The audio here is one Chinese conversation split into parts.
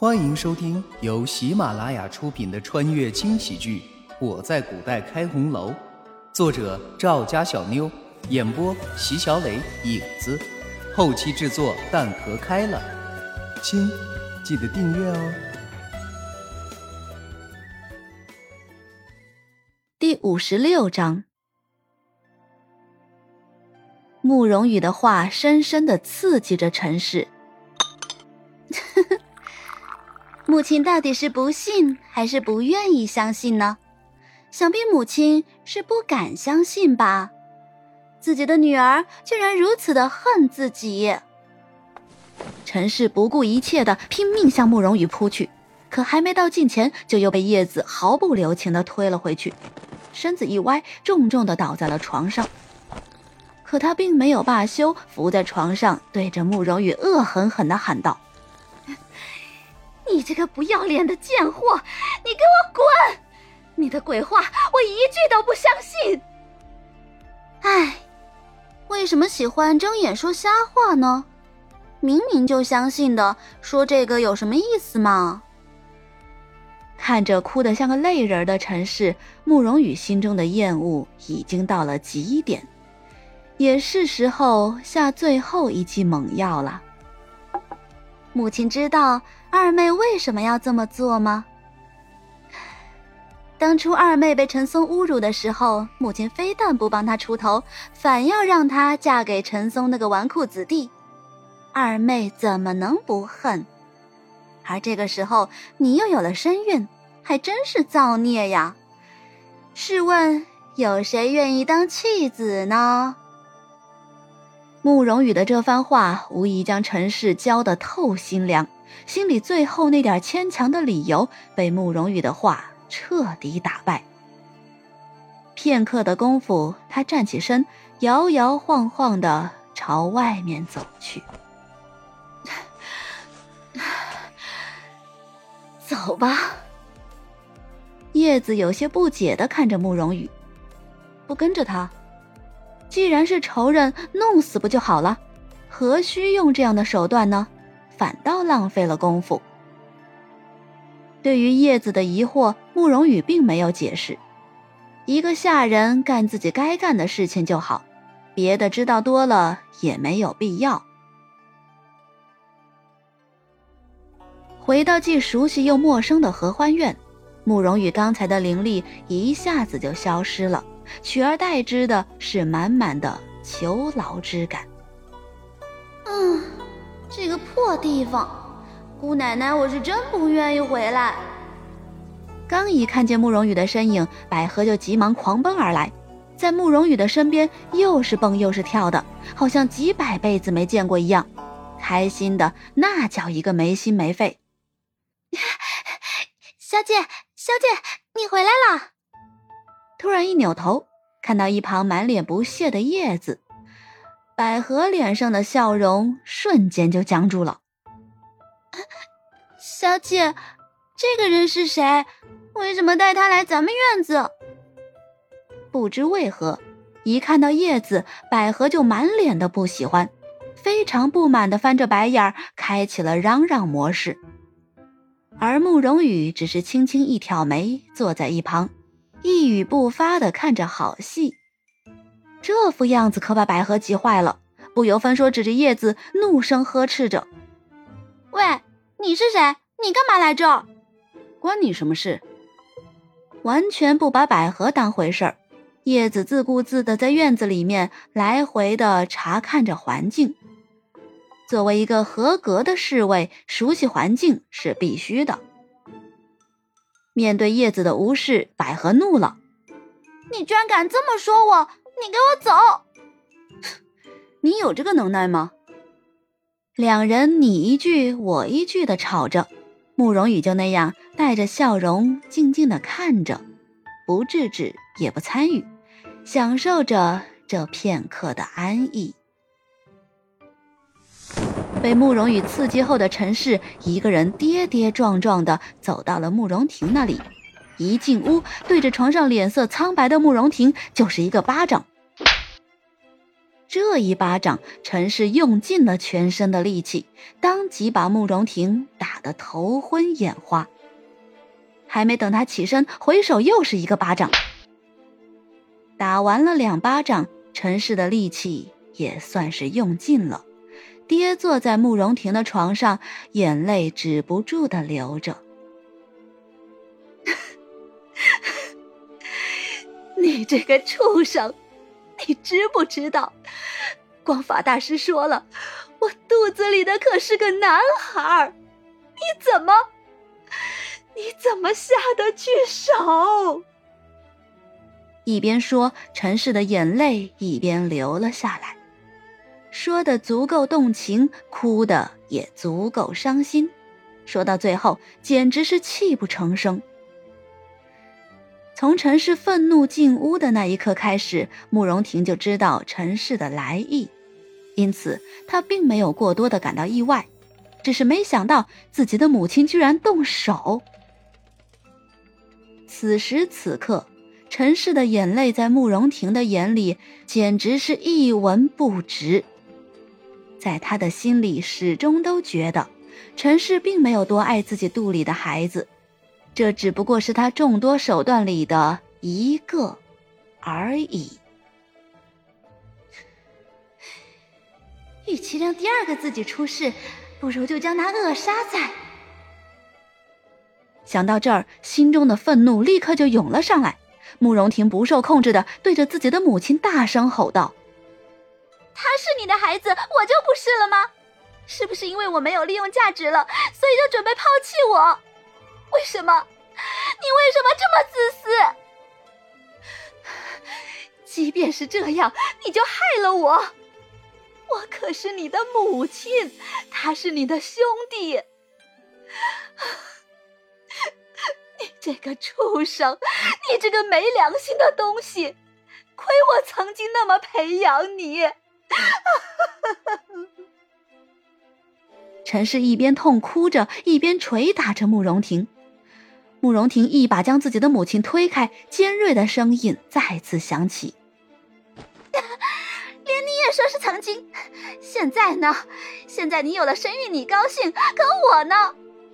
欢迎收听由喜马拉雅出品的穿越轻喜剧《我在古代开红楼》，作者赵家小妞，演播席小磊、影子，后期制作蛋壳开了。亲，记得订阅哦。第五十六章，慕容羽的话深深的刺激着陈氏。母亲到底是不信还是不愿意相信呢？想必母亲是不敢相信吧。自己的女儿居然如此的恨自己。陈氏不顾一切的拼命向慕容羽扑去，可还没到近前，就又被叶子毫不留情的推了回去，身子一歪，重重的倒在了床上。可他并没有罢休，伏在床上，对着慕容羽恶狠狠的喊道。你这个不要脸的贱货，你给我滚！你的鬼话我一句都不相信。唉，为什么喜欢睁眼说瞎话呢？明明就相信的，说这个有什么意思嘛？看着哭得像个泪人的陈氏，慕容羽心中的厌恶已经到了极点，也是时候下最后一剂猛药了。母亲知道。二妹为什么要这么做吗？当初二妹被陈松侮辱的时候，母亲非但不帮她出头，反要让她嫁给陈松那个纨绔子弟。二妹怎么能不恨？而这个时候你又有了身孕，还真是造孽呀！试问有谁愿意当弃子呢？慕容羽的这番话，无疑将陈氏浇得透心凉。心里最后那点牵强的理由被慕容羽的话彻底打败。片刻的功夫，他站起身，摇摇晃晃的朝外面走去。走吧。叶子有些不解的看着慕容羽，不跟着他。既然是仇人，弄死不就好了？何须用这样的手段呢？反倒浪费了功夫。对于叶子的疑惑，慕容羽并没有解释。一个下人干自己该干的事情就好，别的知道多了也没有必要。回到既熟悉又陌生的合欢院，慕容羽刚才的灵力一下子就消失了，取而代之的是满满的囚牢之感。嗯。这个破地方，姑奶奶，我是真不愿意回来。刚一看见慕容羽的身影，百合就急忙狂奔而来，在慕容羽的身边又是蹦又是跳的，好像几百辈子没见过一样，开心的那叫一个没心没肺。小姐，小姐，你回来了！突然一扭头，看到一旁满脸不屑的叶子。百合脸上的笑容瞬间就僵住了。小姐，这个人是谁？为什么带他来咱们院子？不知为何，一看到叶子，百合就满脸的不喜欢，非常不满的翻着白眼儿，开启了嚷嚷模式。而慕容羽只是轻轻一挑眉，坐在一旁，一语不发的看着好戏。这副样子可把百合急坏了，不由分说，指着叶子怒声呵斥着：“喂，你是谁？你干嘛来这儿？关你什么事？”完全不把百合当回事儿，叶子自顾自的在院子里面来回的查看着环境。作为一个合格的侍卫，熟悉环境是必须的。面对叶子的无视，百合怒了：“你居然敢这么说我！”你给我走！你有这个能耐吗？两人你一句我一句的吵着，慕容羽就那样带着笑容静静的看着，不制止也不参与，享受着这片刻的安逸。被慕容羽刺激后的陈氏一个人跌跌撞撞的走到了慕容婷那里，一进屋对着床上脸色苍白的慕容婷就是一个巴掌。这一巴掌，陈氏用尽了全身的力气，当即把慕容婷打得头昏眼花。还没等他起身，回手又是一个巴掌。打完了两巴掌，陈氏的力气也算是用尽了，跌坐在慕容婷的床上，眼泪止不住的流着。你这个畜生！你知不知道，光法大师说了，我肚子里的可是个男孩，你怎么，你怎么下得去手？一边说，陈氏的眼泪一边流了下来，说的足够动情，哭的也足够伤心，说到最后，简直是泣不成声。从陈氏愤怒进屋的那一刻开始，慕容婷就知道陈氏的来意，因此他并没有过多的感到意外，只是没想到自己的母亲居然动手。此时此刻，陈氏的眼泪在慕容婷的眼里简直是一文不值，在他的心里始终都觉得陈氏并没有多爱自己肚里的孩子。这只不过是他众多手段里的一个而已。与其让第二个自己出事，不如就将他扼杀在……想到这儿，心中的愤怒立刻就涌了上来。慕容婷不受控制的对着自己的母亲大声吼道：“他是你的孩子，我就不是了吗？是不是因为我没有利用价值了，所以就准备抛弃我？”为什么？你为什么这么自私？即便是这样，你就害了我。我可是你的母亲，他是你的兄弟。你这个畜生，你这个没良心的东西！亏我曾经那么培养你。陈氏一边痛哭着，一边捶打着慕容婷。慕容婷一把将自己的母亲推开，尖锐的声音再次响起：“现在呢？现在你有了身孕，你高兴，可我呢？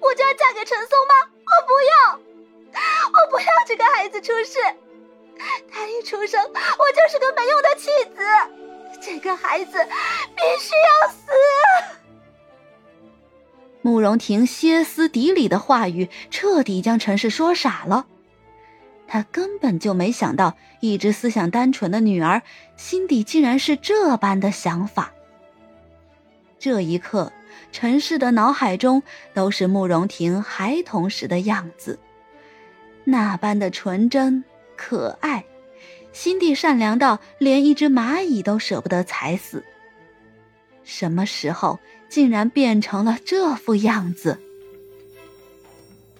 我就要嫁给陈松吗？我不要，我不要这个孩子出世。他一出生，我就是个没用的弃子。这个孩子必须要死。”慕容婷歇斯底里的话语彻底将陈氏说傻了，他根本就没想到，一直思想单纯的女儿心底竟然是这般的想法。这一刻，陈氏的脑海中都是慕容婷孩童时的样子，那般的纯真可爱，心地善良到连一只蚂蚁都舍不得踩死。什么时候？竟然变成了这副样子！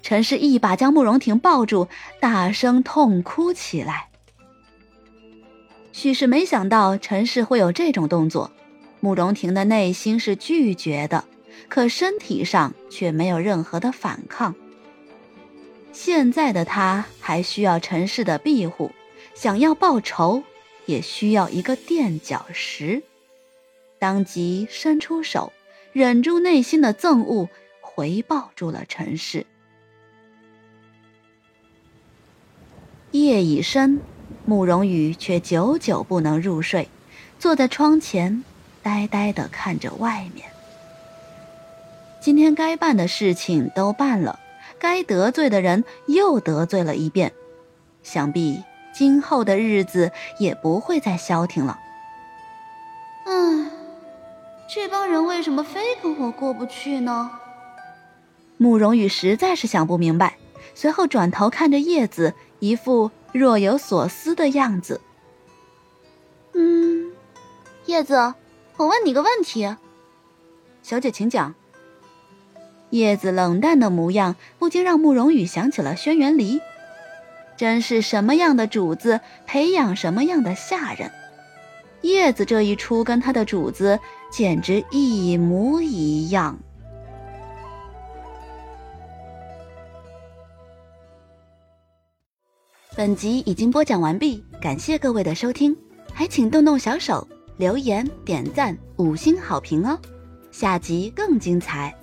陈氏一把将慕容婷抱住，大声痛哭起来。许是没想到陈氏会有这种动作，慕容婷的内心是拒绝的，可身体上却没有任何的反抗。现在的他还需要陈氏的庇护，想要报仇，也需要一个垫脚石。当即伸出手。忍住内心的憎恶，回报住了陈氏。夜已深，慕容羽却久久不能入睡，坐在窗前，呆呆的看着外面。今天该办的事情都办了，该得罪的人又得罪了一遍，想必今后的日子也不会再消停了。这帮人为什么非跟我过不去呢？慕容羽实在是想不明白，随后转头看着叶子，一副若有所思的样子。嗯，叶子，我问你个问题。小姐，请讲。叶子冷淡的模样，不禁让慕容羽想起了轩辕离。真是什么样的主子，培养什么样的下人。叶子这一出，跟他的主子简直一模一样。本集已经播讲完毕，感谢各位的收听，还请动动小手留言、点赞、五星好评哦！下集更精彩。